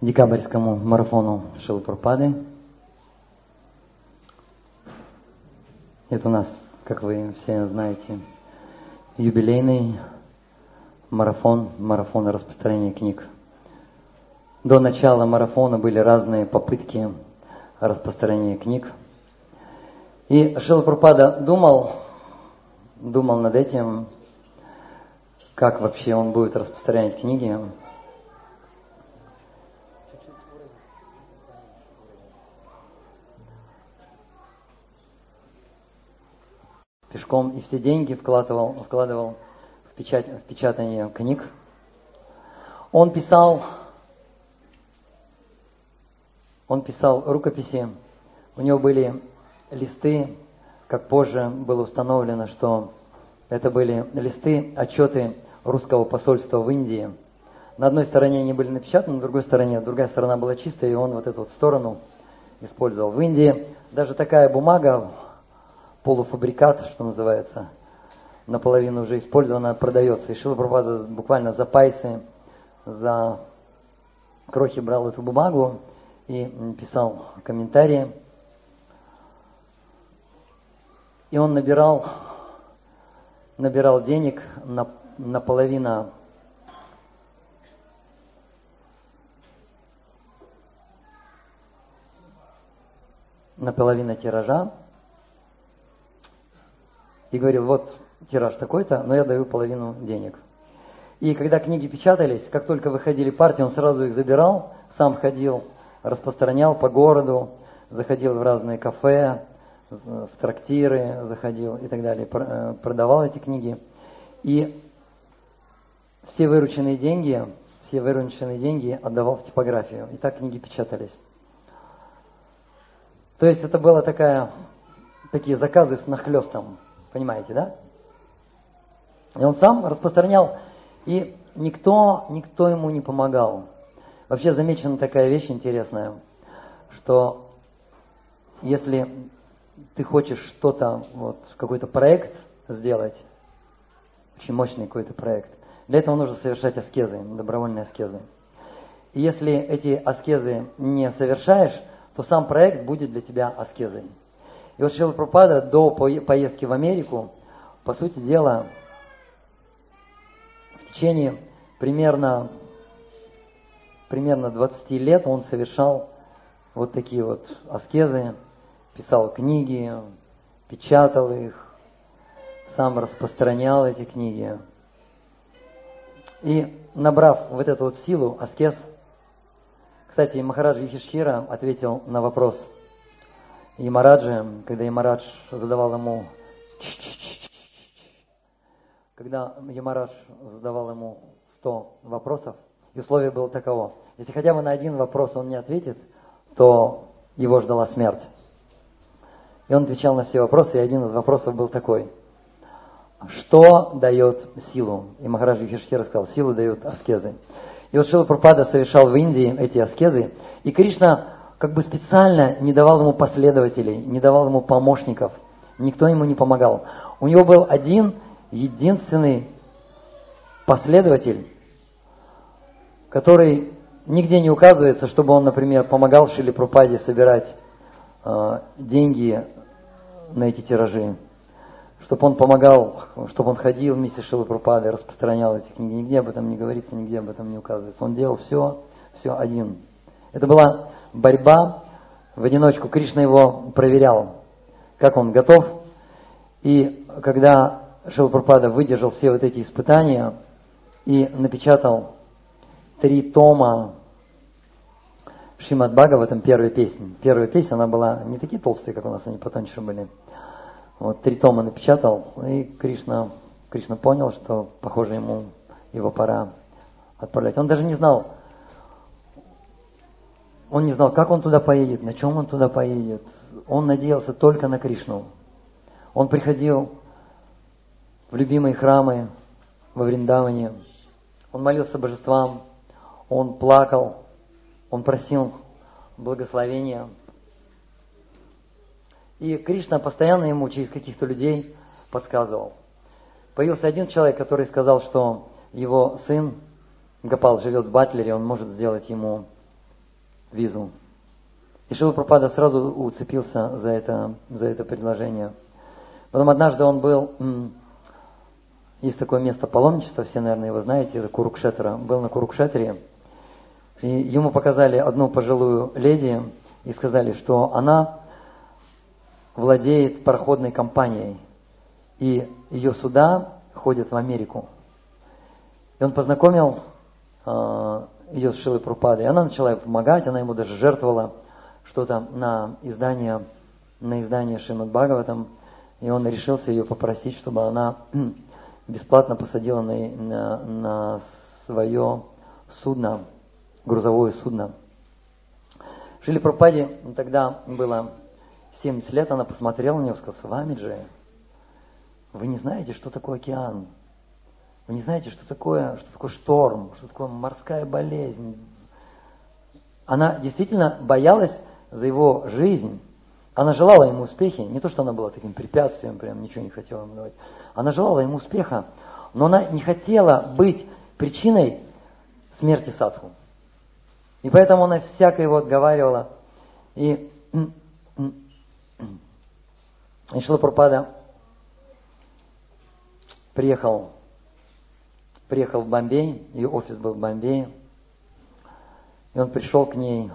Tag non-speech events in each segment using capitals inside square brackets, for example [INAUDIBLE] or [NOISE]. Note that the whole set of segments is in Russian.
декабрьскому марафону Шилпурпады. Это у нас, как вы все знаете, юбилейный марафон, марафон распространения книг. До начала марафона были разные попытки распространения книг. И Шилпурпада думал, думал над этим, как вообще он будет распространять книги. Пешком и все деньги вкладывал, вкладывал в, печать, в печатание книг. Он писал, он писал рукописи, у него были листы, как позже было установлено, что это были листы, отчеты русского посольства в Индии. На одной стороне они были напечатаны, на другой стороне, другая сторона была чистая, и он вот эту вот сторону использовал. В Индии даже такая бумага, полуфабрикат, что называется, наполовину уже использована, продается. И Шила Прабхупада буквально за пайсы, за крохи брал эту бумагу и писал комментарии. И он набирал, набирал денег на наполовину наполовину тиража и говорил, вот тираж такой-то, но я даю половину денег. И когда книги печатались, как только выходили партии, он сразу их забирал, сам ходил, распространял по городу, заходил в разные кафе, в трактиры заходил и так далее, э, продавал эти книги. И все вырученные деньги, все вырученные деньги отдавал в типографию. И так книги печатались. То есть это было такая, такие заказы с нахлестом, понимаете, да? И он сам распространял, и никто, никто ему не помогал. Вообще замечена такая вещь интересная, что если ты хочешь что-то, вот какой-то проект сделать, очень мощный какой-то проект, для этого нужно совершать аскезы, добровольные аскезы. И если эти аскезы не совершаешь, то сам проект будет для тебя аскезой. И вот Шила Пропада до поездки в Америку, по сути дела, в течение примерно, примерно 20 лет он совершал вот такие вот аскезы, писал книги, печатал их, сам распространял эти книги. И набрав вот эту вот силу, аскез, кстати, Махарадж Юхишхира ответил на вопрос Ямараджи, когда Ямарадж задавал ему когда Ямарадж задавал ему 100 вопросов, и условие было таково. Если хотя бы на один вопрос он не ответит, то его ждала смерть. И он отвечал на все вопросы, и один из вопросов был такой. Что дает силу? И Махарадж Юхишхира сказал, силу дают аскезы. И вот Шила совершал в Индии эти аскезы, и Кришна как бы специально не давал ему последователей, не давал ему помощников, никто ему не помогал. У него был один единственный последователь, который нигде не указывается, чтобы он, например, помогал Шиле Пропаде собирать э, деньги на эти тиражи, чтобы он помогал, чтобы он ходил вместе с Шилапрападой, распространял эти книги. Нигде об этом не говорится, нигде об этом не указывается. Он делал все, все один. Это была борьба в одиночку. Кришна его проверял, как он готов. И когда Шилапрапада выдержал все вот эти испытания и напечатал три тома в этом первой песне. Первая песня, она была не такие толстые, как у нас, они потоньше были. Вот три тома напечатал, и Кришна, Кришна понял, что, похоже, ему его пора отправлять. Он даже не знал, он не знал, как он туда поедет, на чем он туда поедет. Он надеялся только на Кришну. Он приходил в любимые храмы во Вриндаване. Он молился божествам, он плакал, он просил благословения. И Кришна постоянно ему через каких-то людей подсказывал. Появился один человек, который сказал, что его сын Гапал живет в Батлере, он может сделать ему визу. И Шила Пропада сразу уцепился за это, за это предложение. Потом однажды он был, есть такое место паломничества, все, наверное, его знаете, это Курукшетра. Был на Курукшетре, и ему показали одну пожилую леди и сказали, что она владеет пароходной компанией, и ее суда ходят в Америку. И он познакомил э, ее с Шилой Прупадой. Она начала ей помогать, она ему даже жертвовала что-то на издание, на издание Шримад Бхагаватам. И он решился ее попросить, чтобы она [CLEARS THROAT] бесплатно посадила на, на, на свое судно, грузовое судно. Шили Пропаде тогда было 70 лет, она посмотрела на него и сказала, с вами же, вы не знаете, что такое океан, вы не знаете, что такое, что такое шторм, что такое морская болезнь. Она действительно боялась за его жизнь. Она желала ему успехи. Не то, что она была таким препятствием, прям ничего не хотела ему давать. Она желала ему успеха, но она не хотела быть причиной смерти садху. И поэтому она всякое его отговаривала. И, и Шилапрапада приехал приехал в Бомбей, ее офис был в Бомбее, и он пришел к ней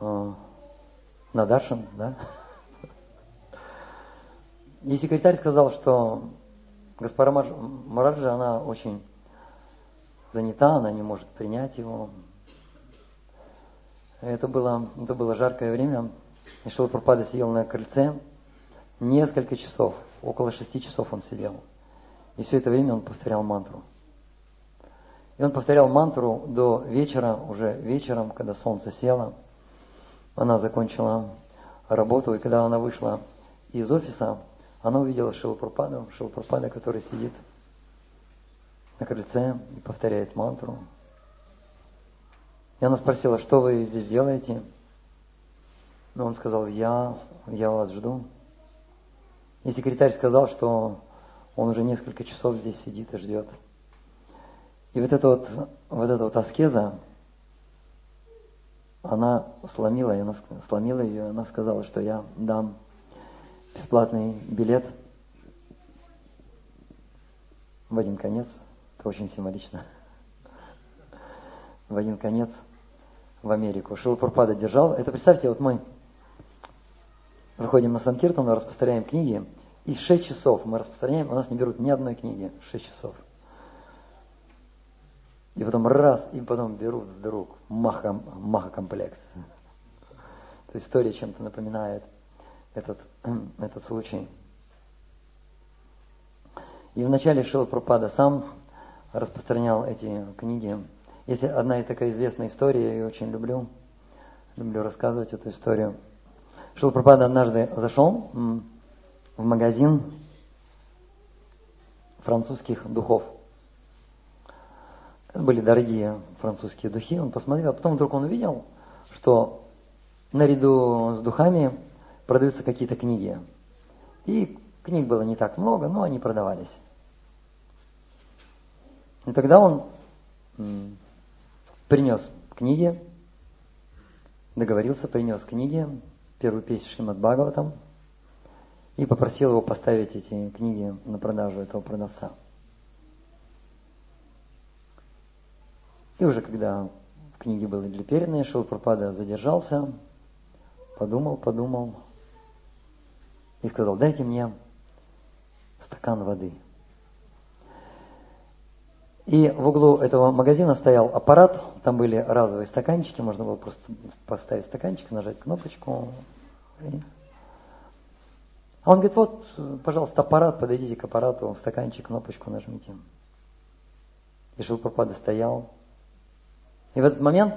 э, на Дашин, да? [LAUGHS] И секретарь сказал, что госпожа Мараджи, она очень занята, она не может принять его. Это было, это было жаркое время. И Шилапрапада сидел на крыльце несколько часов, около шести часов он сидел. И все это время он повторял мантру. И он повторял мантру до вечера, уже вечером, когда солнце село. Она закончила работу, и когда она вышла из офиса, она увидела Шилапрападу, Шилапрапада, который сидит на крыльце и повторяет мантру. И она спросила, что вы здесь делаете? Но он сказал, я, я вас жду. И секретарь сказал, что он уже несколько часов здесь сидит и ждет. И вот эта вот, вот эта вот аскеза, она сломила, и она сломила ее, она сказала, что я дам бесплатный билет в один конец. Это очень символично. В один конец в Америку. Шилапурпада держал. Это представьте, вот мы выходим на Санкиртан, распространяем книги, и 6 часов мы распространяем, у нас не берут ни одной книги. 6 часов. И потом раз, и потом берут вдруг маха, маха комплект. [LAUGHS] То есть история чем-то напоминает этот, [CLEARS THROAT] этот случай. И вначале Шила Пропада сам распространял эти книги. Есть одна и такая известная история, я ее очень люблю. Люблю рассказывать эту историю. Шила Пропада однажды зашел в магазин французских духов. Это были дорогие французские духи. Он посмотрел, а потом вдруг он увидел, что наряду с духами продаются какие-то книги. И книг было не так много, но они продавались. И тогда он принес книги, договорился, принес книги, первую песню Шримад Бхагаватам – и попросил его поставить эти книги на продажу этого продавца. И уже когда книги были для переданы, Шилпрапада задержался, подумал, подумал и сказал, дайте мне стакан воды. И в углу этого магазина стоял аппарат, там были разовые стаканчики, можно было просто поставить стаканчик, нажать кнопочку, и а он говорит, вот, пожалуйста, аппарат, подойдите к аппарату, в стаканчик кнопочку нажмите. И Шилпрапада стоял. И в этот момент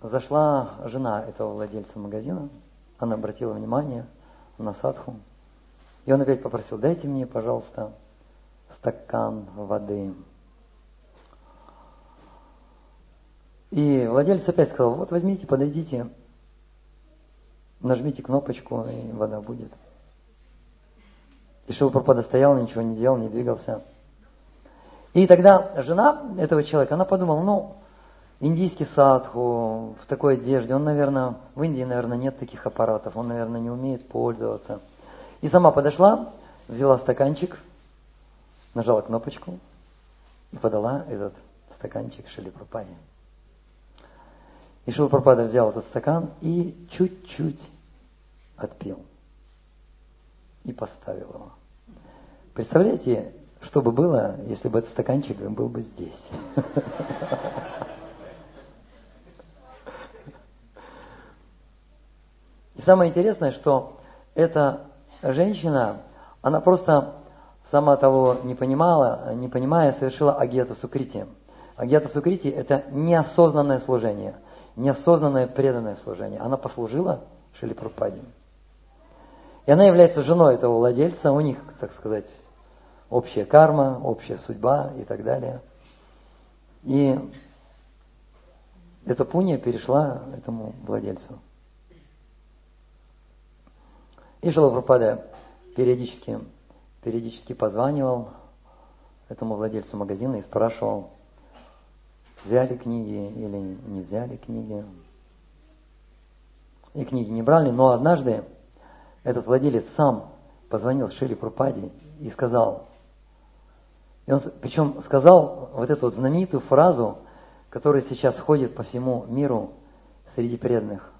зашла жена этого владельца магазина. Она обратила внимание на садху. И он опять попросил, дайте мне, пожалуйста, стакан воды. И владелец опять сказал, вот возьмите, подойдите, Нажмите кнопочку, и вода будет. И Шилпрапада стоял, ничего не делал, не двигался. И тогда жена этого человека, она подумала, ну, индийский садху в такой одежде, он, наверное, в Индии, наверное, нет таких аппаратов, он, наверное, не умеет пользоваться. И сама подошла, взяла стаканчик, нажала кнопочку и подала этот стаканчик Шили Пропаде. И Шила Пропада взял этот стакан и чуть-чуть отпил. И поставил его. Представляете, что бы было, если бы этот стаканчик был бы здесь? И самое интересное, что эта женщина, она просто сама того не понимала, не понимая, совершила агета сукрити. Агета сукрити – это неосознанное служение, неосознанное преданное служение. Она послужила Шили Прупаде. И она является женой этого владельца, у них, так сказать, общая карма, общая судьба и так далее. И эта пуния перешла этому владельцу. И Шилапрапада периодически, периодически позванивал этому владельцу магазина и спрашивал, взяли книги или не взяли книги. И книги не брали, но однажды этот владелец сам позвонил Шили Прупаде и сказал, и он, причем сказал вот эту вот знаменитую фразу, которая сейчас ходит по всему миру среди преданных.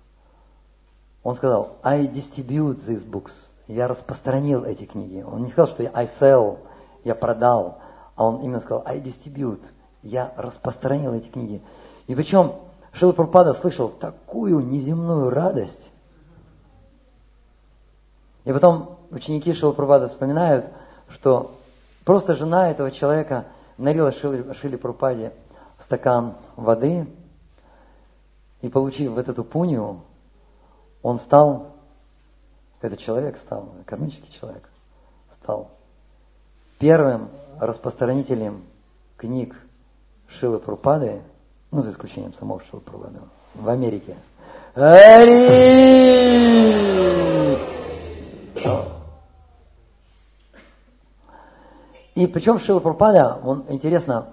Он сказал, I distribute these books. Я распространил эти книги. Он не сказал, что я I sell, я продал, а он именно сказал, I distribute. Я распространил эти книги. И причем Шила Прабхупада слышал такую неземную радость. И потом ученики Шила Прабхупада вспоминают, что просто жена этого человека налила Шиле, Шиле Прабхупаде стакан воды, и получив вот эту пунию, он стал, этот человек стал, кармический человек, стал первым распространителем книг Шилы Прупады, ну, за исключением самого Шилы Прупады, в Америке. И причем Шила Прупада, он интересно,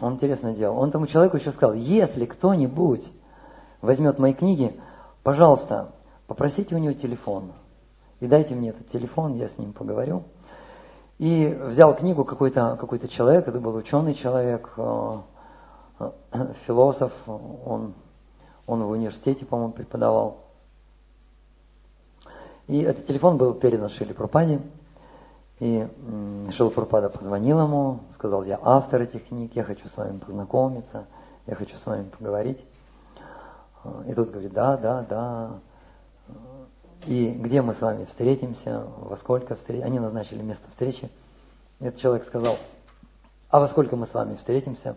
он интересно делал. Он тому человеку еще сказал, если кто-нибудь возьмет мои книги, пожалуйста, попросите у него телефон. И дайте мне этот телефон, я с ним поговорю. И взял книгу какой-то какой человек, это был ученый человек, э, э, [CLEARS THROAT] философ, он, он в университете, по-моему, преподавал. И этот телефон был передан Шили Пропаде. И Шила Пропада позвонил ему, сказал, я автор этих книг, я хочу с вами познакомиться, я хочу с вами поговорить. И тут говорит, да, да, да. И где мы с вами встретимся, во сколько встретимся. Они назначили место встречи. Этот человек сказал, а во сколько мы с вами встретимся?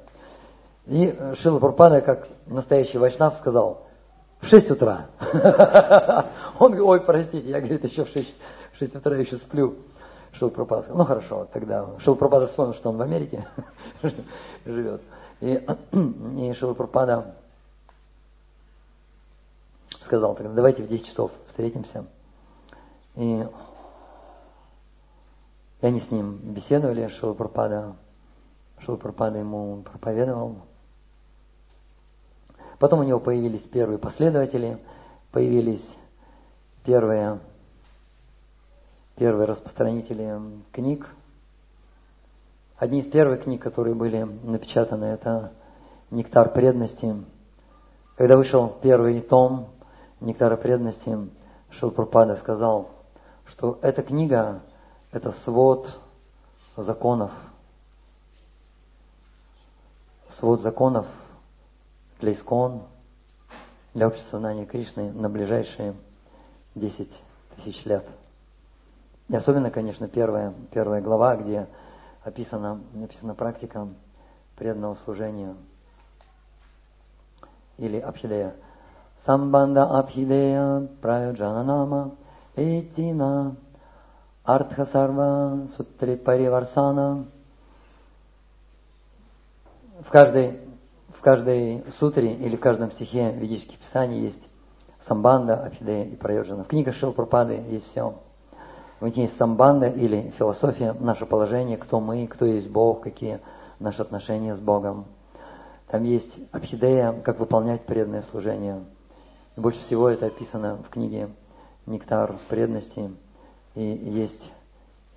И Шила Пурпада, как настоящий вайшнав, сказал, в 6 утра. [LAUGHS] Он говорит, ой, простите, я, говорит, еще в 6, в 6 утра еще сплю. Шил Пропада сказал, ну хорошо, тогда Шил Пропада вспомнил, что он в Америке [LAUGHS] живет. И, [CLEARS THROAT] и Шил Пропада сказал, тогда давайте в 10 часов встретимся. И, и они с ним беседовали, Шилапрапада, Шилапрапада ему проповедовал. Потом у него появились первые последователи, появились первые, первые распространители книг. Одни из первых книг, которые были напечатаны, это «Нектар преданности». Когда вышел первый том, Нектара преданности Шилпрапада сказал, что эта книга – это свод законов, свод законов для искон, для общества сознания Кришны на ближайшие 10 тысяч лет. И особенно, конечно, первая, первая глава, где описана, написана практика преданного служения или Абхидея – Самбанда Абхидея Праяджананама Этина Артхасарва Сутри Париварсана. В каждой, в каждой сутре или в каждом стихе ведических писаний есть самбанда, Абхидея и Прайоджана. В книгах Шилпрапады есть все. В них есть самбанда или философия, наше положение, кто мы, кто есть Бог, какие наши отношения с Богом. Там есть Абхидея, как выполнять преданное служение. И больше всего это описано в книге «Нектар преданности». И есть,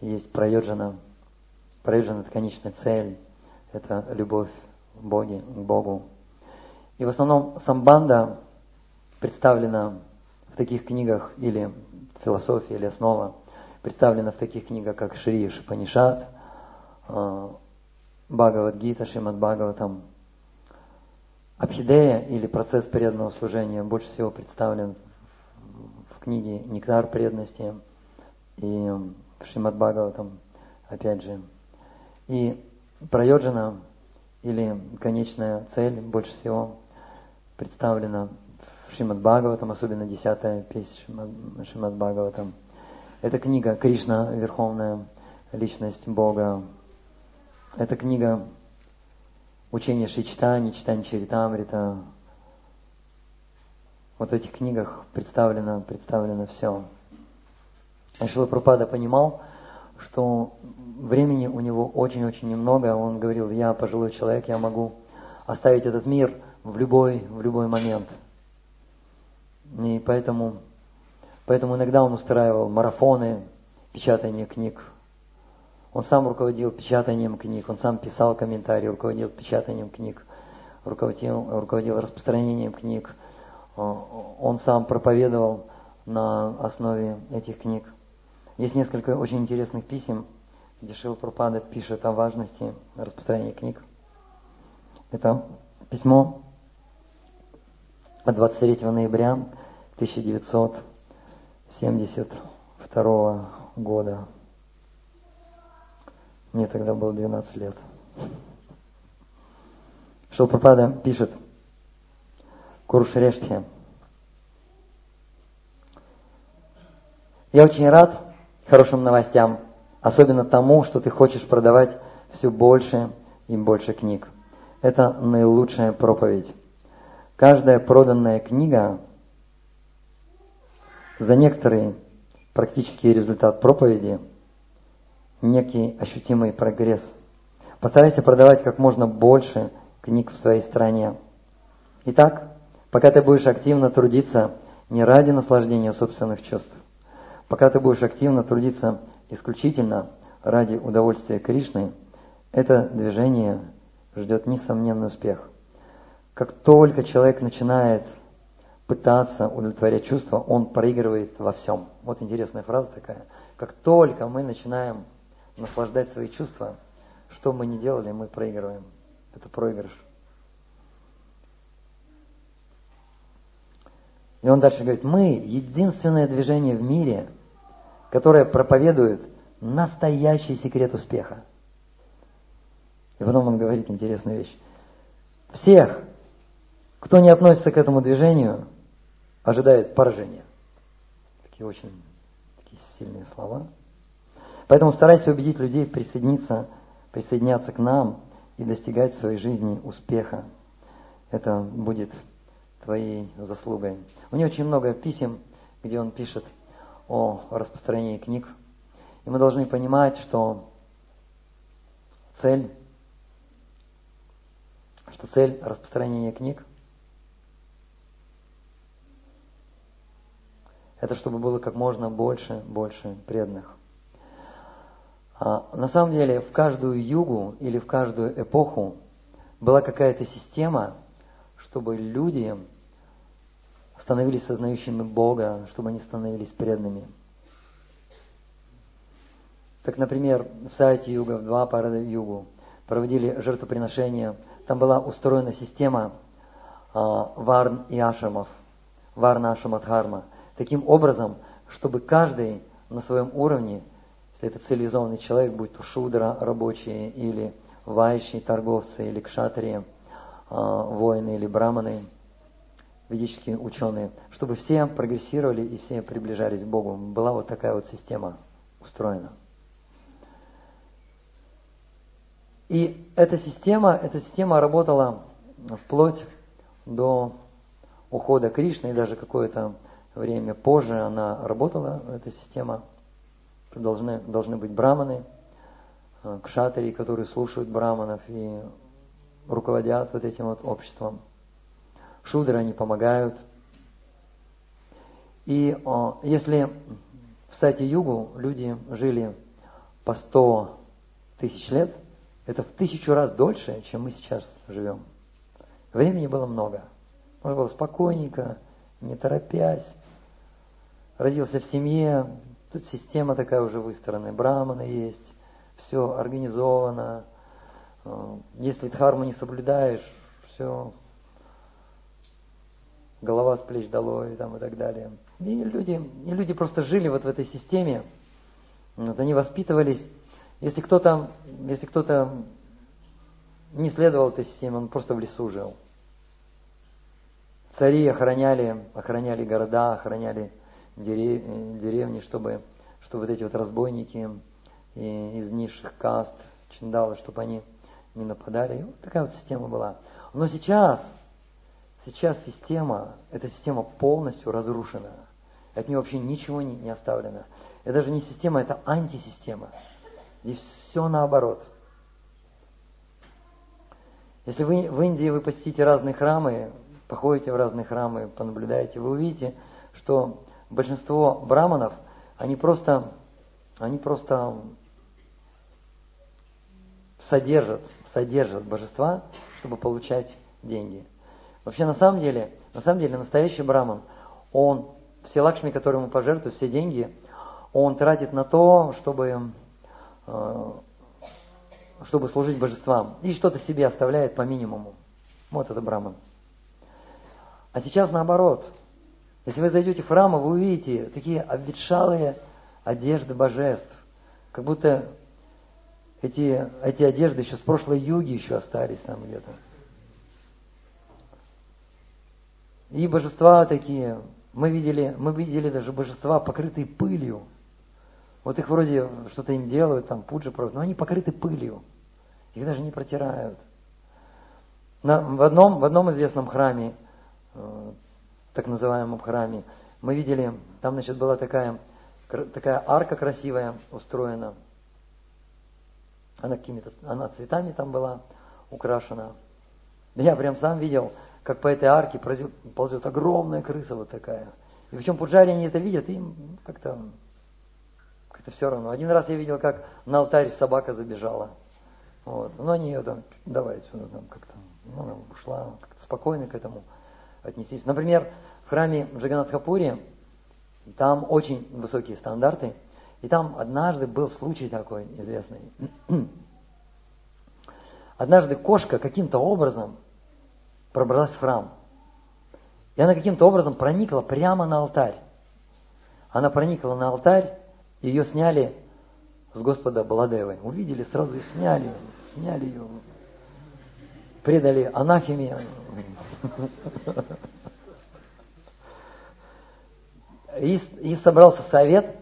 есть Прайоджана. Прайоджана – это конечная цель, это любовь к Боге, к Богу. И в основном самбанда представлена в таких книгах, или философия, или основа, представлена в таких книгах, как Шри Шипанишат, э, Бхагавадгита, Шримад Бхагаватам. Абхидея или процесс преданного служения больше всего представлен в книге «Нектар преданности» и в Шримад Бхагаватам, опять же. И Прайоджана или конечная цель больше всего представлена в Шримад Бхагаватам, особенно десятая песня Шримад Бхагаватам. Это книга Кришна, Верховная Личность Бога. Это книга учения Шичтани, читание Чаритамрита. Вот в этих книгах представлено, представлено все. Шила Пропада понимал, что времени у него очень-очень немного. Он говорил, я пожилой человек, я могу оставить этот мир – в любой, в любой момент. И поэтому, поэтому иногда он устраивал марафоны, печатание книг. Он сам руководил печатанием книг, он сам писал комментарии, руководил печатанием книг, руководил, руководил распространением книг. Он сам проповедовал на основе этих книг. Есть несколько очень интересных писем, где Шил Пропада пишет о важности распространения книг. Это письмо от 23 ноября 1972 года. Мне тогда было 12 лет. Шилпрапада пишет Курушрештхе. Я очень рад хорошим новостям, особенно тому, что ты хочешь продавать все больше и больше книг. Это наилучшая проповедь. Каждая проданная книга за некоторый практический результат проповеди, некий ощутимый прогресс. Постарайся продавать как можно больше книг в своей стране. Итак, пока ты будешь активно трудиться не ради наслаждения собственных чувств, пока ты будешь активно трудиться исключительно ради удовольствия Кришны, это движение ждет несомненный успех – как только человек начинает пытаться удовлетворять чувства, он проигрывает во всем. Вот интересная фраза такая. Как только мы начинаем наслаждать свои чувства, что мы не делали, мы проигрываем. Это проигрыш. И он дальше говорит, мы единственное движение в мире, которое проповедует настоящий секрет успеха. И потом он говорит интересную вещь. Всех, кто не относится к этому движению, ожидает поражения. Такие очень такие сильные слова. Поэтому старайся убедить людей присоединиться, присоединяться к нам и достигать в своей жизни успеха. Это будет твоей заслугой. У него очень много писем, где он пишет о распространении книг. И мы должны понимать, что цель, что цель распространения книг это чтобы было как можно больше, больше преданных. А, на самом деле в каждую югу или в каждую эпоху была какая-то система, чтобы люди становились сознающими Бога, чтобы они становились преданными. Так, например, в сайте Юга, в два пара Югу, проводили жертвоприношения. Там была устроена система а, варн и ашамов, варна ашамадхарма – таким образом, чтобы каждый на своем уровне, если это цивилизованный человек, будь то шудра рабочие или вайши, торговцы, или кшатрии, а, воины или браманы, ведические ученые, чтобы все прогрессировали и все приближались к Богу. Была вот такая вот система устроена. И эта система, эта система работала вплоть до ухода Кришны и даже какое-то время позже она работала, эта система. Должны, должны быть браманы, э, кшатри, которые слушают браманов и руководят вот этим вот обществом. Шудры они помогают. И если в Сати-Югу люди жили по 100 тысяч лет, это в тысячу раз дольше, чем мы сейчас живем. Времени было много. Можно было спокойненько, не торопясь. Родился в семье, тут система такая уже выстроена, браманы есть, все организовано. Если дхарму не соблюдаешь, все, голова с плеч долой там, и так далее. И люди, и люди просто жили вот в этой системе, вот они воспитывались. Если кто-то, если кто-то не следовал этой системе, он просто в лесу жил. Цари охраняли, охраняли города, охраняли деревни, чтобы, чтобы вот эти вот разбойники из низших каст, чиндалы, чтобы они не нападали. И вот такая вот система была. Но сейчас, сейчас система, эта система полностью разрушена. От нее вообще ничего не, не оставлено. Это даже не система, это антисистема. Здесь все наоборот. Если вы в Индии вы посетите разные храмы, походите в разные храмы, понаблюдаете, вы увидите, что большинство браманов, они просто, они просто содержат, содержат божества, чтобы получать деньги. Вообще на самом деле, на самом деле настоящий браман, он все лакшми, которые ему пожертвуют, все деньги, он тратит на то, чтобы, э, чтобы служить божествам. И что-то себе оставляет по минимуму. Вот это браман. А сейчас наоборот. Если вы зайдете в храм, вы увидите такие обветшалые одежды божеств. Как будто эти, эти одежды еще с прошлой юги еще остались там где-то. И божества такие, мы видели, мы видели даже божества, покрытые пылью. Вот их вроде что-то им делают, там пуджи проводят, но они покрыты пылью. Их даже не протирают. На, в, одном, в одном известном храме Э, так называемом храме, мы видели, там, значит, была такая, такая арка красивая устроена. Она какими-то, она цветами там была украшена. Я прям сам видел, как по этой арке ползет, огромная крыса вот такая. И причем пуджари они это видят, им как-то как-то все равно. Один раз я видел, как на алтарь собака забежала. Вот. Но они ее там, давай сюда, там как-то, ну, ушла как-то спокойно к этому отнестись. Например, в храме Джаганатхапури там очень высокие стандарты, и там однажды был случай такой известный. [CLEARS THROAT] Однажды кошка каким-то образом пробралась в храм. И она каким-то образом проникла прямо на алтарь. Она проникла на алтарь, ее сняли с Господа Баладевой. Увидели, сразу и сняли, сняли ее, предали анафеме. И, и собрался совет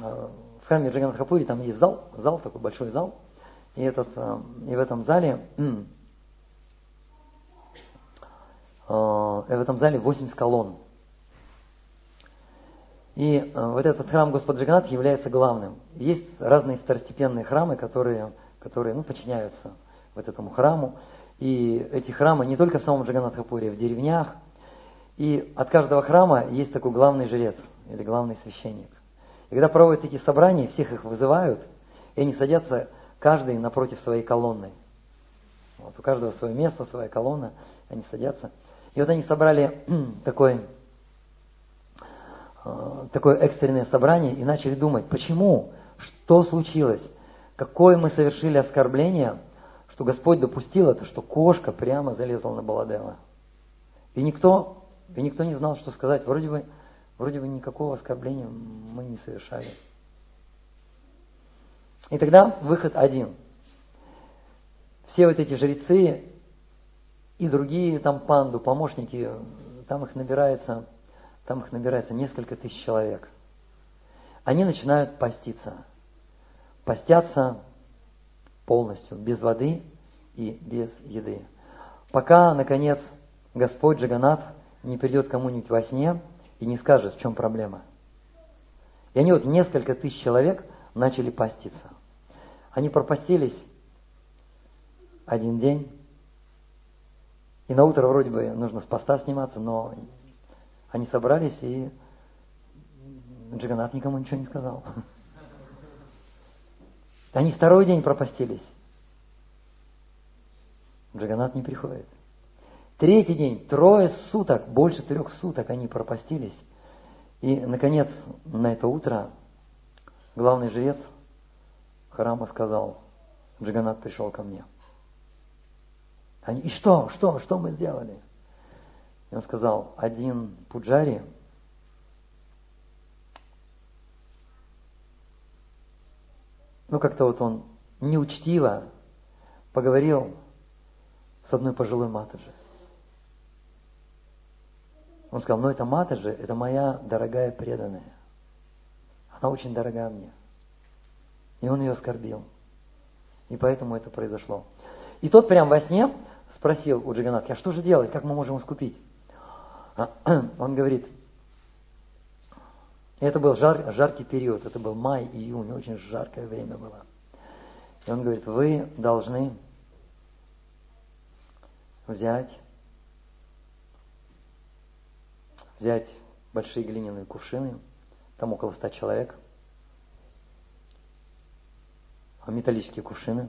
э, в храме Джаганатхапури, там есть зал, зал такой большой зал, и, этот, э, и в этом зале э, в этом зале 80 колонн. И вот этот храм Господа Джаганат является главным. Есть разные второстепенные храмы, которые, которые ну, подчиняются вот этому храму. И эти храмы не только в самом Джаганатхапуре, в деревнях. И от каждого храма есть такой главный жрец или главный священник. И когда проводят такие собрания, всех их вызывают, и они садятся каждый напротив своей колонны. Вот, у каждого свое место, своя колонна, они садятся. И вот они собрали [CLEARS THROAT] такой, э, такое экстренное собрание и начали думать, почему, что случилось, какое мы совершили оскорбление – что Господь допустил это, что кошка прямо залезла на Баладева. И никто, и никто не знал, что сказать. Вроде бы, вроде бы никакого оскорбления мы не совершали. И тогда выход один. Все вот эти жрецы и другие там панду, помощники, там их набирается, там их набирается несколько тысяч человек. Они начинают поститься. Постятся полностью, без воды и без еды. Пока, наконец, Господь Джаганат не придет кому-нибудь во сне и не скажет, в чем проблема. И они вот несколько тысяч человек начали поститься. Они пропастились один день, И на утро вроде бы нужно с поста сниматься, но они собрались, и Джиганат никому ничего не сказал. [LAUGHS] Они второй день пропастились. Джаганат не приходит. Третий день, трое суток, больше трех суток они пропастились. И, наконец, на это утро главный жрец храма сказал, Джаганат пришел ко мне. Они, и что, что, что мы сделали? И он сказал, один пуджари ну как-то вот он неучтиво поговорил с одной пожилой матаджи. Он сказал, ну это матаджи, это моя дорогая преданная. Она очень дорога мне. И он ее оскорбил. И поэтому это произошло. И тот прям во сне спросил у Джаганатхи, а что же делать, как мы можем искупить? [CLEARS THROAT] Он говорит, это был жар, жаркий период, это был май, июнь, очень жаркое время было. И он говорит, вы должны взять, взять большие глиняные кувшины, там около ста человек, металлические кувшины,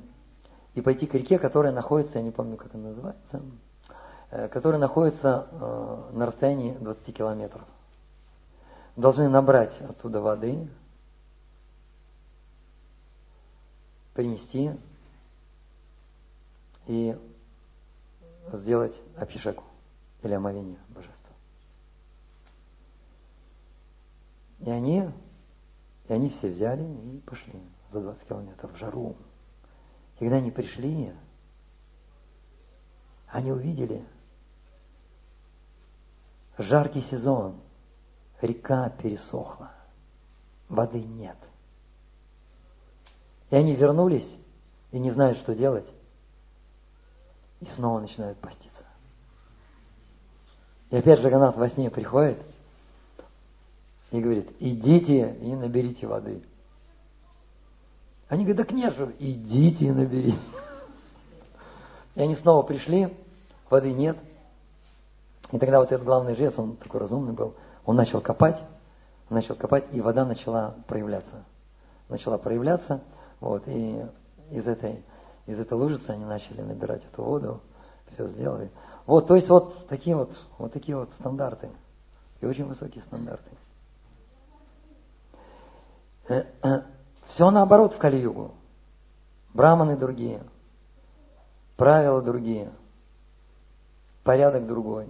и пойти к реке, которая находится, я не помню, как она называется, э, которая находится э, на расстоянии 20 километров. Должны набрать оттуда воды, принести и сделать апишеку или омовение божества. И они, и они все взяли и пошли за 20 километров в жару. И когда они пришли, они увидели жаркий сезон – река пересохла, воды нет. И они вернулись и не знают, что делать, и снова начинают поститься. И опять Джаганат во сне приходит и говорит, идите и наберите воды. Они говорят, так нет же, идите и наберите. И они снова пришли, воды нет. И тогда вот этот главный жрец, он такой разумный был, он начал копать, начал копать, и вода начала проявляться. Начала проявляться, вот, и из этой, из этой лужицы они начали набирать эту воду, все сделали. Вот, то есть вот такие вот, вот такие вот стандарты. И очень высокие стандарты. Все наоборот в Кали-югу. Браманы другие, правила другие, порядок другой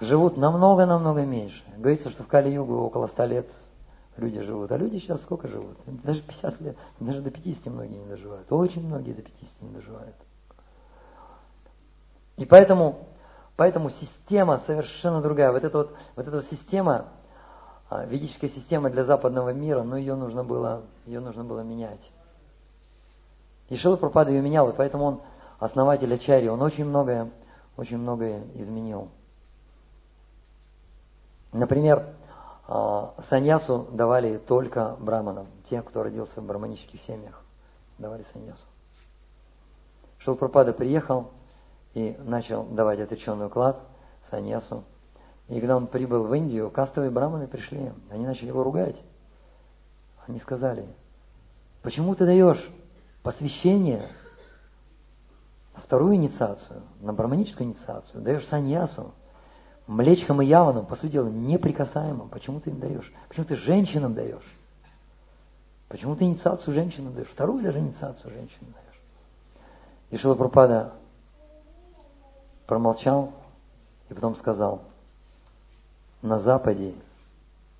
живут намного-намного меньше. Говорится, что в Кали-Югу около 100 лет люди живут. А люди сейчас сколько живут? Даже 50 лет, даже до 50 многие не доживают. Очень многие до 50 не доживают. И поэтому, поэтому система совершенно другая. Вот эта вот, вот эта вот система, а, ведическая система для западного мира, но ее нужно было, ее нужно было менять. И Шила Пропада ее менял, и поэтому он основатель Ачари, он очень многое, очень многое изменил. Например, саньясу давали только браманам, тем, кто родился в браманических семьях. Давали саньясу. Шилпрапада приехал и начал давать отреченный уклад саньясу. И когда он прибыл в Индию, кастовые браманы пришли. Они начали его ругать. Они сказали, почему ты даешь посвящение на вторую инициацию, на браманическую инициацию, даешь саньясу, Млечкам и яванам, по сути дела, неприкасаемым. Почему ты им даешь? Почему ты женщинам даешь? Почему ты инициацию женщинам даешь? Вторую даже инициацию женщинам даешь. И Шилапрапада промолчал и потом сказал, на Западе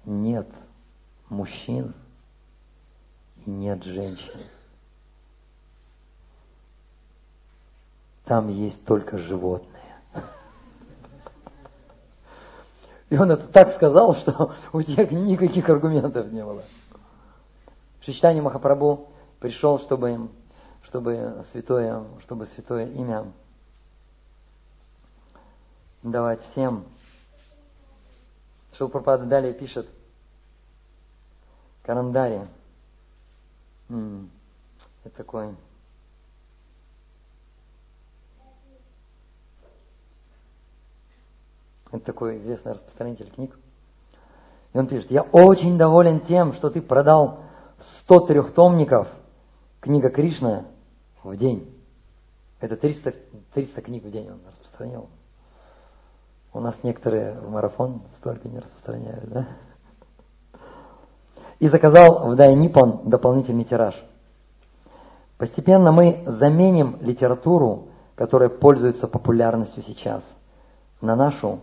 нет мужчин и нет женщин. Там есть только животные. И он это так сказал, что [LAUGHS] у тех никаких аргументов не было. Шичтани Махапрабху пришел, чтобы, чтобы, святое, чтобы святое имя давать всем. Шилпрапада далее пишет Карандари. Это такой Это такой известный распространитель книг. И он пишет, я очень доволен тем, что ты продал 100 трехтомников книга Кришна в день. Это 300, 300 книг в день он распространил. У нас некоторые в марафон столько не распространяют, да? И заказал в Дай Ниппон дополнительный тираж. Постепенно мы заменим литературу, которая пользуется популярностью сейчас, на нашу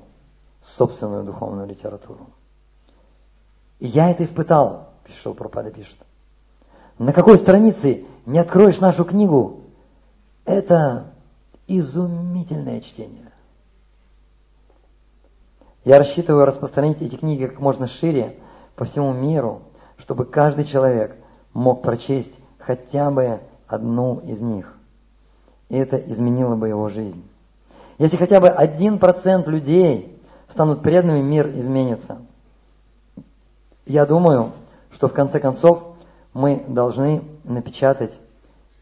собственную духовную литературу. И я это испытал, пишет Пропада пишет. На какой странице не откроешь нашу книгу, это изумительное чтение. Я рассчитываю распространить эти книги как можно шире по всему миру, чтобы каждый человек мог прочесть хотя бы одну из них. И это изменило бы его жизнь. Если хотя бы один процент людей станут преданными, мир изменится. Я думаю, что в конце концов мы должны напечатать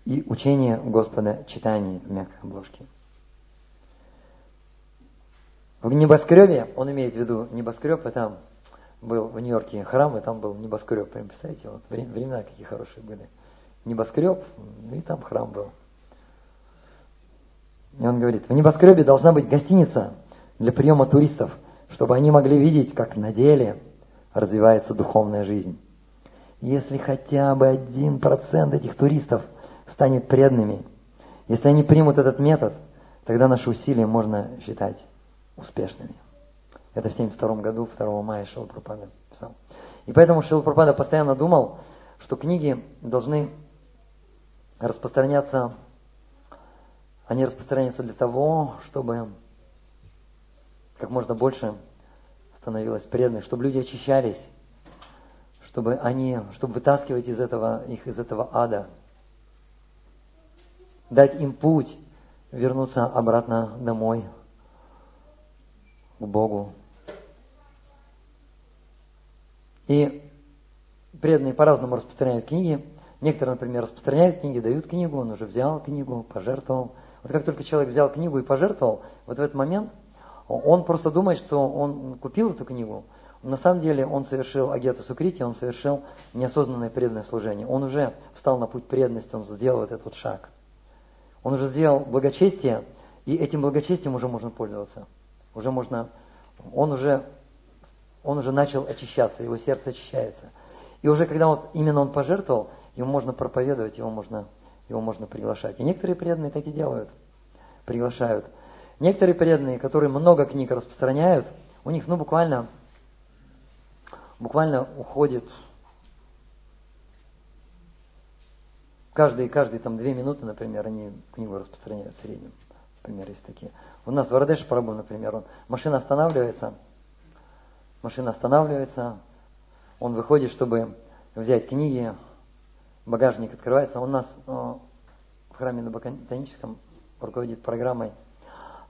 и учение Господа читание в мягкой обложке. В небоскребе, он имеет в виду небоскреб, и там был в Нью-Йорке храм, и там был небоскреб. Прям представляете, вот времена какие хорошие были. Небоскреб, и там храм был. И он говорит, в небоскребе должна быть гостиница для приема туристов, чтобы они могли видеть, как на деле развивается духовная жизнь. Если хотя бы один процент этих туристов станет преданными, если они примут этот метод, тогда наши усилия можно считать успешными. Это в 1972 году, 2 мая Шила Пропада писал. И поэтому Шила Пропада постоянно думал, что книги должны распространяться, они распространяются для того, чтобы как можно больше становилось преданных, чтобы люди очищались, чтобы они, чтобы вытаскивать из этого, их из этого ада, дать им путь, вернуться обратно домой, к Богу. И преданные по-разному распространяют книги. Некоторые, например, распространяют книги, дают книгу, он уже взял книгу, пожертвовал. Вот как только человек взял книгу и пожертвовал, вот в этот момент он просто думает, что он купил эту книгу. На самом деле он совершил агета сукрити, он совершил неосознанное преданное служение. Он уже встал на путь преданности, он сделал этот вот шаг. Он уже сделал благочестие, и этим благочестием уже можно пользоваться. Уже можно, он уже он уже начал очищаться, его сердце очищается. И уже когда вот, именно он пожертвовал, ему можно проповедовать, его можно, его можно приглашать. И некоторые преданные так и делают, приглашают. Некоторые преданные, которые много книг распространяют, у них ну буквально, буквально уходит каждые, каждые там две минуты, например, они книгу распространяют в среднем. Например, есть такие. У нас в Радеш Прабу, например, он, машина останавливается, машина останавливается, он выходит, чтобы взять книги, багажник открывается. У нас э, в храме на Ботаническом руководит программой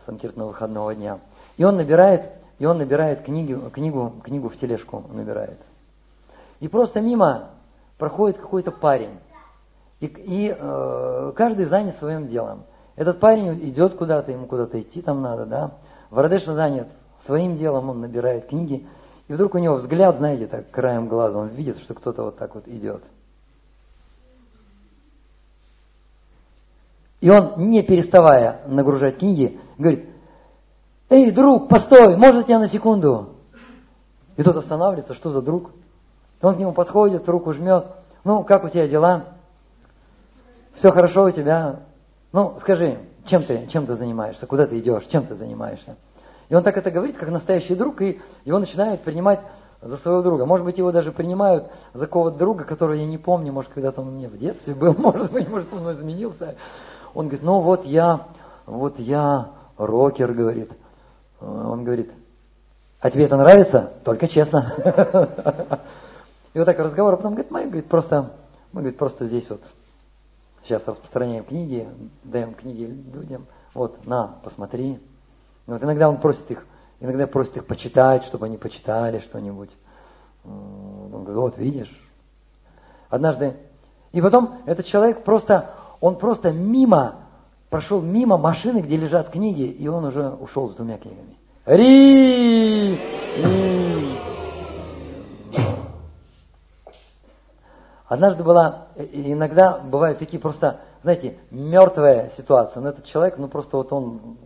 Санкиртного выходного дня. И он набирает, и он набирает книгу, книгу, книгу в тележку набирает. И просто мимо проходит какой-то парень. И, и э, каждый занят своим делом. Этот парень идет куда-то, ему куда-то идти там надо, да. Варадеша занят своим делом, он набирает книги. И вдруг у него взгляд, знаете, так краем глаза, он видит, что кто-то вот так вот идет. И он, не переставая нагружать книги, говорит, «Эй, друг, постой, можно тебя на секунду?» И тот останавливается, что за друг? Он к нему подходит, руку жмет. «Ну, как у тебя дела? Все хорошо у тебя? Ну, скажи, чем ты, чем ты занимаешься? Куда ты идешь? Чем ты занимаешься?» И он так это говорит, как настоящий друг, и его начинают принимать за своего друга. Может быть, его даже принимают за какого-то друга, которого я не помню, может, когда-то он меня в детстве был, [LAUGHS] может быть, может, он изменился. Он говорит, ну вот я, вот я рокер, говорит. Он говорит, а тебе это нравится? Только честно. [LAUGHS] И вот так разговор, а потом говорит, мы, говорит, просто, мы, говорит, просто здесь вот сейчас распространяем книги, даем книги людям. Вот, на, посмотри. Вот иногда он просит их, иногда просит их почитать, чтобы они почитали что-нибудь. Он говорит, вот видишь. Однажды, и потом этот человек просто, он просто мимо, прошел мимо машины, где лежат книги, и он уже ушел с двумя книгами. Ри! Однажды была, иногда бывают такие просто, знаете, мертвая ситуация. Но этот человек, ну просто вот он,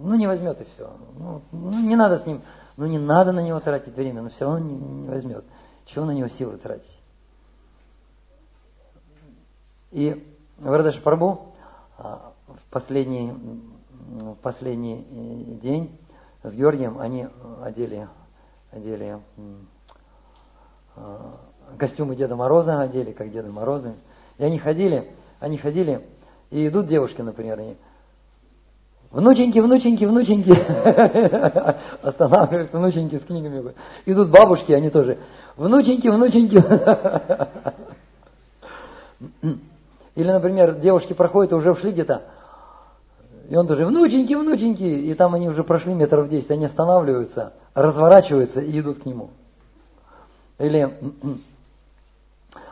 ну не возьмет и все. Ну, ну не надо с ним, ну не надо на него тратить время, но все равно не, не возьмет. Чего на него силы тратить? И Вардаш Прабу а, в последний, в последний э, день с Георгием они одели, одели а, костюмы Деда Мороза, одели как Деда Мороза. И они ходили, они ходили, и идут девушки, например, они, внученьки, внученьки, внученьки, [LAUGHS] останавливаются внученьки с книгами. Идут бабушки, они тоже, внученьки, внученьки. [LAUGHS] Или, например, девушки проходят, уже ушли где-то, и он тоже, внученьки, внученьки, и там они уже прошли метров 10, они останавливаются, разворачиваются и идут к нему. Или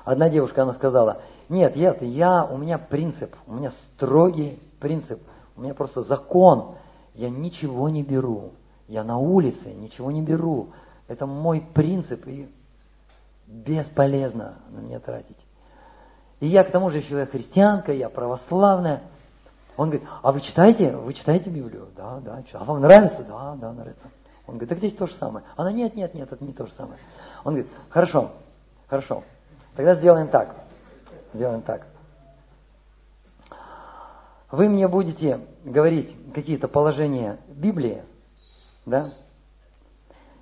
одна девушка, она сказала, нет, нет, я, у меня принцип, у меня строгий принцип, у меня просто закон, я ничего не беру, я на улице ничего не беру, это мой принцип, и бесполезно на меня тратить. И я к тому же еще я христианка, я православная. Он говорит, а вы читаете? Вы читаете Библию? Да, да. А вам нравится? Да, да, нравится. Он говорит, так здесь то же самое. Она, нет, нет, нет, это не то же самое. Он говорит, хорошо, хорошо. Тогда сделаем так. Сделаем так. Вы мне будете говорить какие-то положения Библии, да?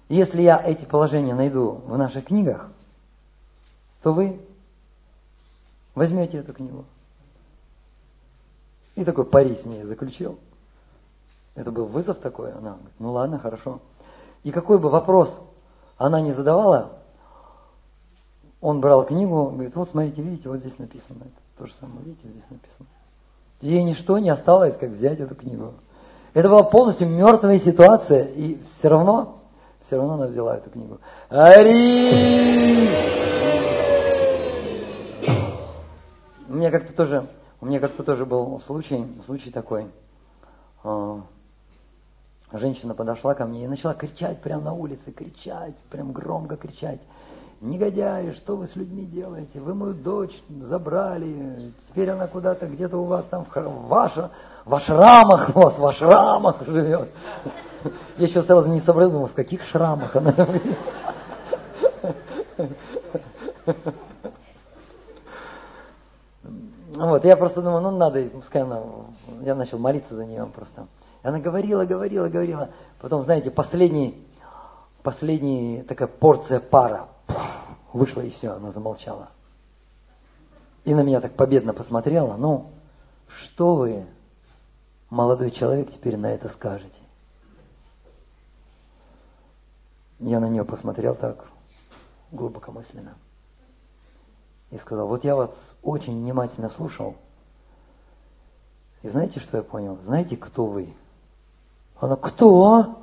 Если я эти положения найду в наших книгах, то вы Возьмете эту книгу. И такой пари с ней заключил. Это был вызов такой. Она говорит, ну ладно, хорошо. И какой бы вопрос она не задавала, он брал книгу, говорит, вот смотрите, видите, вот здесь написано. Это то же самое, видите, здесь написано. Ей ничто не осталось, как взять эту книгу. Это была полностью мертвая ситуация, и все равно, все равно она взяла эту книгу. Ари! У меня как-то тоже, у меня как-то тоже был случай, случай такой. А, женщина подошла ко мне и начала кричать прямо на улице, кричать, прям громко кричать. Негодяи, что вы с людьми делаете? Вы мою дочь забрали, теперь она куда-то где-то у вас там в, ваша, в ашрамах, [LAUGHS] вас в ашрамах живет. Я еще сразу не сообразил, думаю, в каких шрамах она Вот, я просто думаю, ну надо, пускай она, я начал молиться за нее просто. И она говорила, говорила, говорила. Потом, знаете, последний, последний такая порция пара вышла и все, она замолчала. И на меня так победно посмотрела. Ну, что вы, молодой человек, теперь на это скажете? Я на нее посмотрел так глубокомысленно и сказал, вот я вас очень внимательно слушал, и знаете, что я понял? Знаете, кто вы? Она, кто?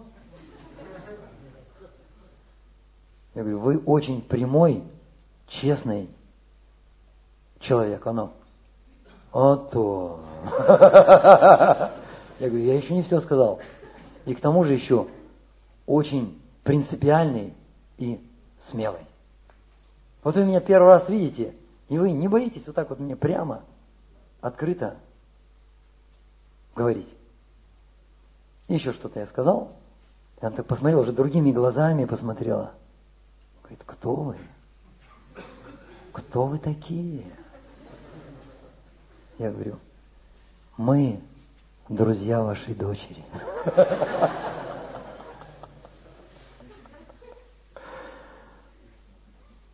Я говорю, вы очень прямой, честный человек. Она, а то. [LAUGHS] Я говорю, я еще не все сказал. И к тому же еще очень принципиальный и смелый. Вот вы меня первый раз видите, и вы не боитесь вот так вот мне прямо, открыто говорить. еще что-то я сказал. И она так посмотрела, уже другими глазами посмотрела. Говорит, кто вы? Кто вы такие? Я говорю, мы друзья вашей дочери.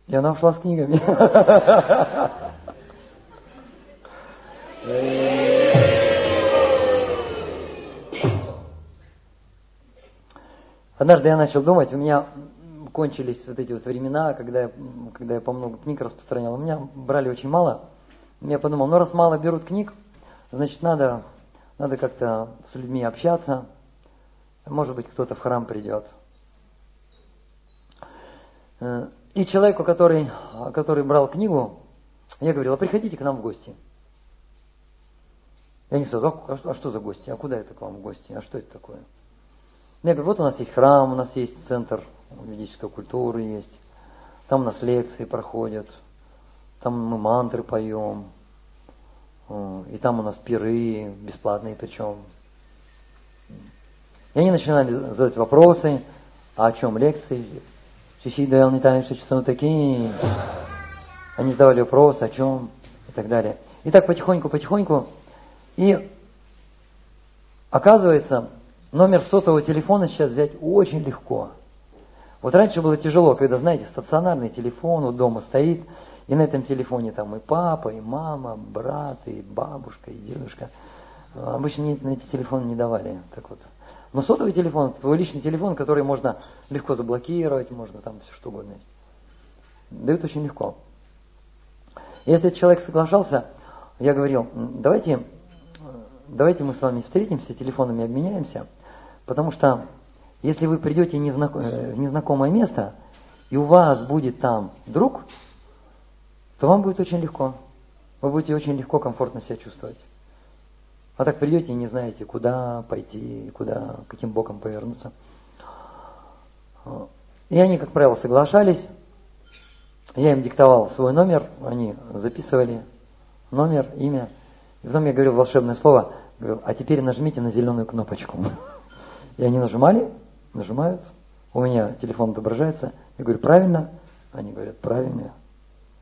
И она ушла с книгами. Однажды я начал думать, у меня кончились вот эти вот времена, когда я, когда я по много книг распространял. У меня брали очень мало. Я подумал, ну раз мало берут книг, значит надо, надо как-то с людьми общаться. Может быть, кто-то в храм придет. Э, и человеку, который, который брал книгу, я говорил, а приходите к нам в гости. Я не сказал, а, а что за гости? А куда это к вам в гости? А что это такое? Я говорю, вот у нас есть храм, у нас есть центр ведической культуры есть, там у нас лекции проходят, там мы мантры поем, и там у нас пиры бесплатные причем. И они начинали задать вопросы, а о чем лекции? Дал не таешь, что такие. Они задавали вопросы, о чем и так далее. И так потихоньку, потихоньку. И оказывается, номер сотового телефона сейчас взять очень легко. Вот раньше было тяжело, когда, знаете, стационарный телефон у дома стоит, и на этом телефоне там и папа, и мама, брат, и бабушка, и дедушка. Обычно на эти телефоны не давали. Так вот. Но сотовый телефон, твой личный телефон, который можно легко заблокировать, можно там все что угодно. Дают очень легко. Если человек соглашался, я говорил, давайте, давайте мы с вами встретимся, телефонами обменяемся, потому что если вы придете э, в незнакомое место, и у вас будет там друг, то вам будет очень легко. Вы будете очень легко, комфортно себя чувствовать. А так придете и не знаете, куда пойти, куда, каким боком повернуться. И они, как правило, соглашались. Я им диктовал свой номер, они записывали номер, имя. И потом я говорил волшебное слово, говорю, а теперь нажмите на зеленую кнопочку. [LAUGHS] И они нажимали, нажимают, у меня телефон отображается, я говорю, правильно? Они говорят, правильно.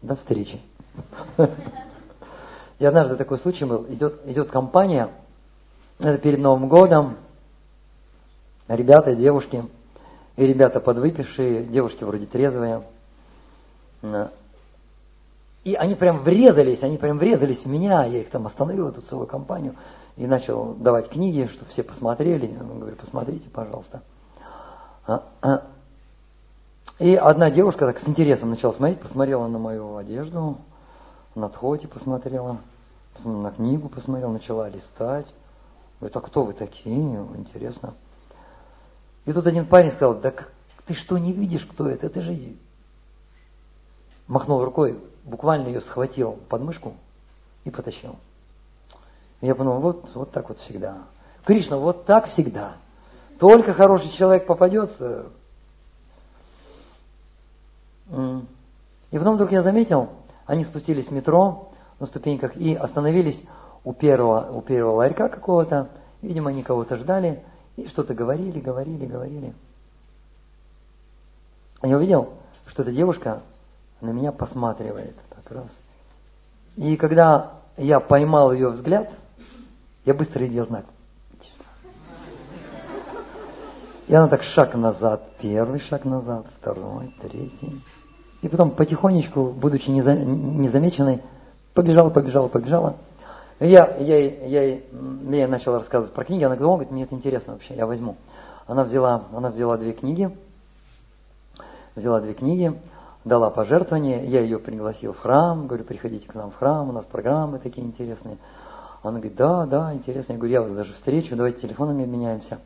До встречи. [LAUGHS] И однажды такой случай был, идет, идет компания, это перед Новым годом, ребята, девушки, и ребята подвыпившие, девушки вроде трезвые. И они прям врезались, они прям врезались в меня, я их там остановил, эту целую компанию, и начал давать книги, чтобы все посмотрели. Я говорю, посмотрите, пожалуйста. А, а. И одна девушка так с интересом начала смотреть, посмотрела на мою одежду, на тхоти посмотрела, на книгу посмотрела, начала листать. Говорит, а кто вы такие? Интересно. И тут один парень сказал, да ты что, не видишь, кто это? Это же... Махнул рукой, буквально ее схватил под мышку и потащил. И я подумал, вот, вот так вот всегда. Кришна, вот так всегда. Только хороший человек попадется. И потом вдруг я заметил, они спустились в метро на ступеньках и остановились у первого, у первого ларька какого-то. Видимо, они кого-то ждали и что-то говорили, говорили, говорили. Я увидел, что эта девушка на меня посматривает так раз. И когда я поймал ее взгляд, я быстро ей делал знак. И она так шаг назад, первый шаг назад, второй, третий. И потом потихонечку, будучи незамеченной, побежала, побежала, побежала. Я, я, я, я ей начал рассказывать про книги, она говорит, говорит, мне это интересно вообще, я возьму. Она взяла, она взяла две книги, взяла две книги, дала пожертвование, я ее пригласил в храм, говорю, приходите к нам в храм, у нас программы такие интересные. Она говорит, да, да, интересно. Я говорю, я вас даже встречу, давайте телефонами обменяемся.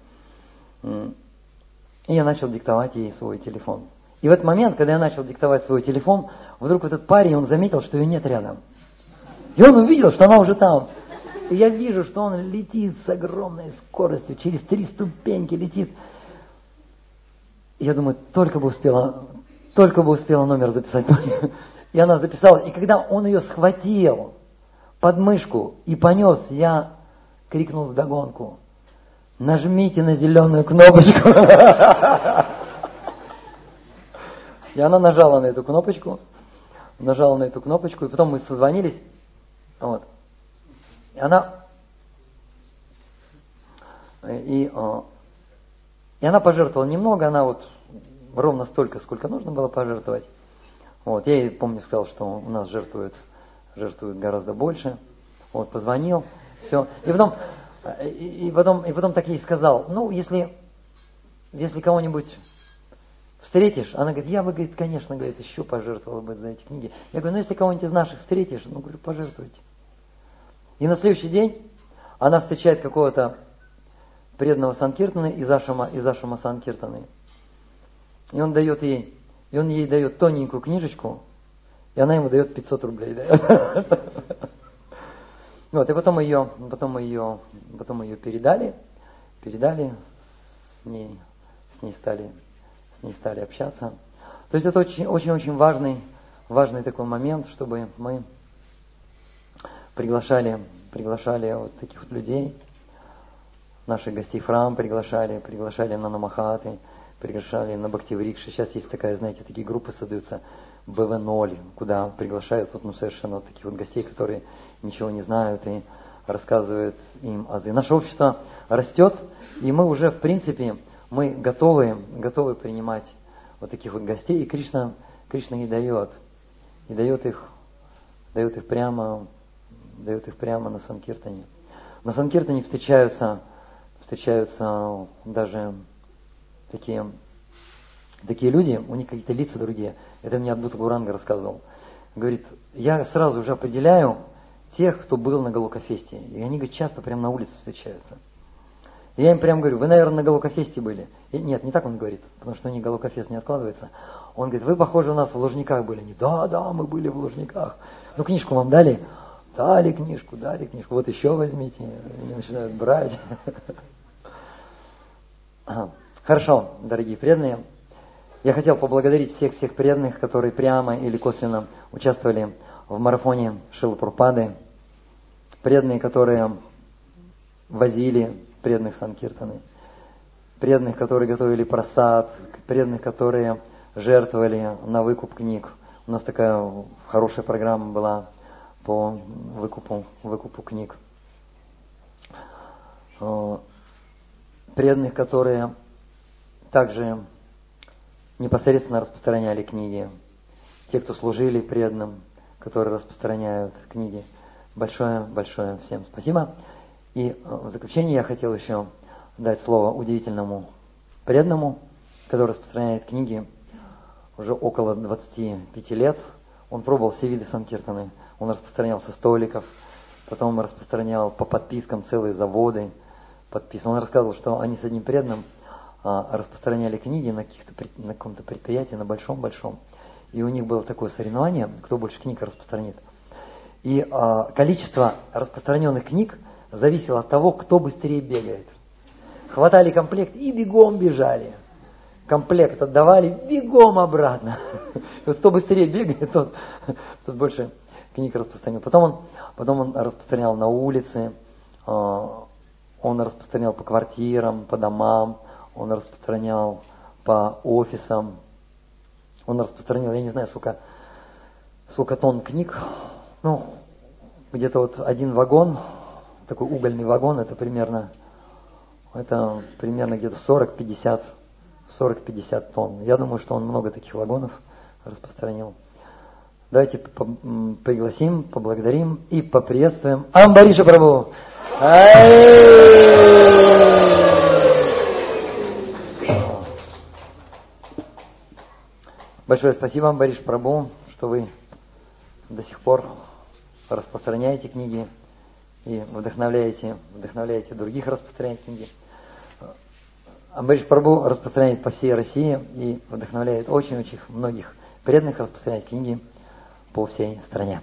И я начал диктовать ей свой телефон. И в этот момент, когда я начал диктовать свой телефон, вдруг этот парень, он заметил, что ее нет рядом. И он увидел, что она уже там. И я вижу, что он летит с огромной скоростью, через три ступеньки летит. Я думаю, только бы успела, только бы успела номер записать. И она записала. И когда он ее схватил под мышку и понес, я крикнул вдогонку нажмите на зеленую кнопочку. И она нажала на эту кнопочку, нажала на эту кнопочку, и потом мы созвонились. Вот. И она и, и она пожертвовала немного, она вот ровно столько, сколько нужно было пожертвовать. Вот, я ей, помню, сказал, что у нас жертвуют, жертвуют гораздо больше. Вот, позвонил, все. И потом и, и, потом, и потом так ей сказал, ну, если, если кого-нибудь встретишь, она говорит, я бы, говорит, конечно, говорит, еще пожертвовала бы за эти книги. Я говорю, ну, если кого-нибудь из наших встретишь, ну, говорю, пожертвуйте. И на следующий день она встречает какого-то преданного Санкиртана из Ашама, из Ашама Санкиртаны. И он дает ей, и он ей дает тоненькую книжечку, и она ему дает 500 рублей. Вот, и потом ее, потом ее, потом ее передали, передали ней, с ней стали, с ней стали общаться. То есть это очень-очень важный, важный такой момент, чтобы мы приглашали, приглашали вот таких вот людей, наших гостей в храм приглашали, приглашали на намахаты, приглашали на Бхактиврикши. Сейчас есть такая, знаете, такие группы создаются, БВ-0, куда приглашают вот, ну, совершенно вот таких вот гостей, которые ничего не знают и рассказывают им азы. Наше общество растет, и мы уже, в принципе, мы готовы, готовы принимать вот таких вот гостей, и Кришна, Кришна и дает, и дает их, дает их прямо, дает их прямо на Санкиртане. На Санкиртане встречаются, встречаются даже такие, такие люди, у них какие-то лица другие. Это мне Абдута Гуранга рассказывал. Говорит, я сразу уже определяю тех, кто был на Галукафесте. И они, говорит, часто прямо на улице встречаются. И я им прям говорю, вы, наверное, на Галукафесте были. И, нет, не так он говорит, потому что у них Галукафест не откладывается. Он говорит, вы, похоже, у нас в Лужниках были. Они, да, да, мы были в Лужниках. Ну, книжку вам дали? Дали книжку, дали книжку. Вот еще возьмите. Они начинают брать. Хорошо, дорогие преданные. Я хотел поблагодарить всех-всех преданных, которые прямо или косвенно участвовали в марафоне Шилапурпады. Преданные, которые возили преданных Санкиртаны. Преданных, которые готовили просад. Преданных, которые жертвовали на выкуп книг. У нас такая хорошая программа была по выкупу, выкупу книг. Э, преданных, которые также непосредственно распространяли книги. Те, кто служили преданным, которые распространяют книги. Большое-большое всем спасибо. И э, в заключение я хотел еще дать слово удивительному преданному, который распространяет книги уже около 25 лет. Он пробовал все виды санкиртаны. Он распространял со столиков, потом распространял по подпискам целые заводы. Подписан. Он рассказывал, что они с одним преданным а, распространяли книги на, на каком-то предприятии, на большом-большом. И у них было такое соревнование, кто больше книг распространит. И а, количество распространенных книг зависело от того, кто быстрее бегает. Хватали комплект и бегом бежали. Комплект отдавали, бегом обратно. [LAUGHS] Кто быстрее бегает, тот, тот больше книг распространил. Потом он, потом он распространял на улице, а, он распространял по квартирам, по домам, он распространял по офисам, он распространил, я не знаю, сколько, сколько тонн книг, ну, где-то вот один вагон, такой угольный вагон, это примерно, это примерно где-то 40-50, 40-50 тонн. Я думаю, что он много таких вагонов распространил. Давайте пригласим, поблагодарим и поприветствуем Амбариша Прабу. Большое спасибо вам, Борис Прабу, что вы до сих пор распространяете книги и вдохновляете, вдохновляете других распространять книги. Амбариш Прабу распространяет по всей России и вдохновляет очень-очень многих преданных распространять книги по всей стране.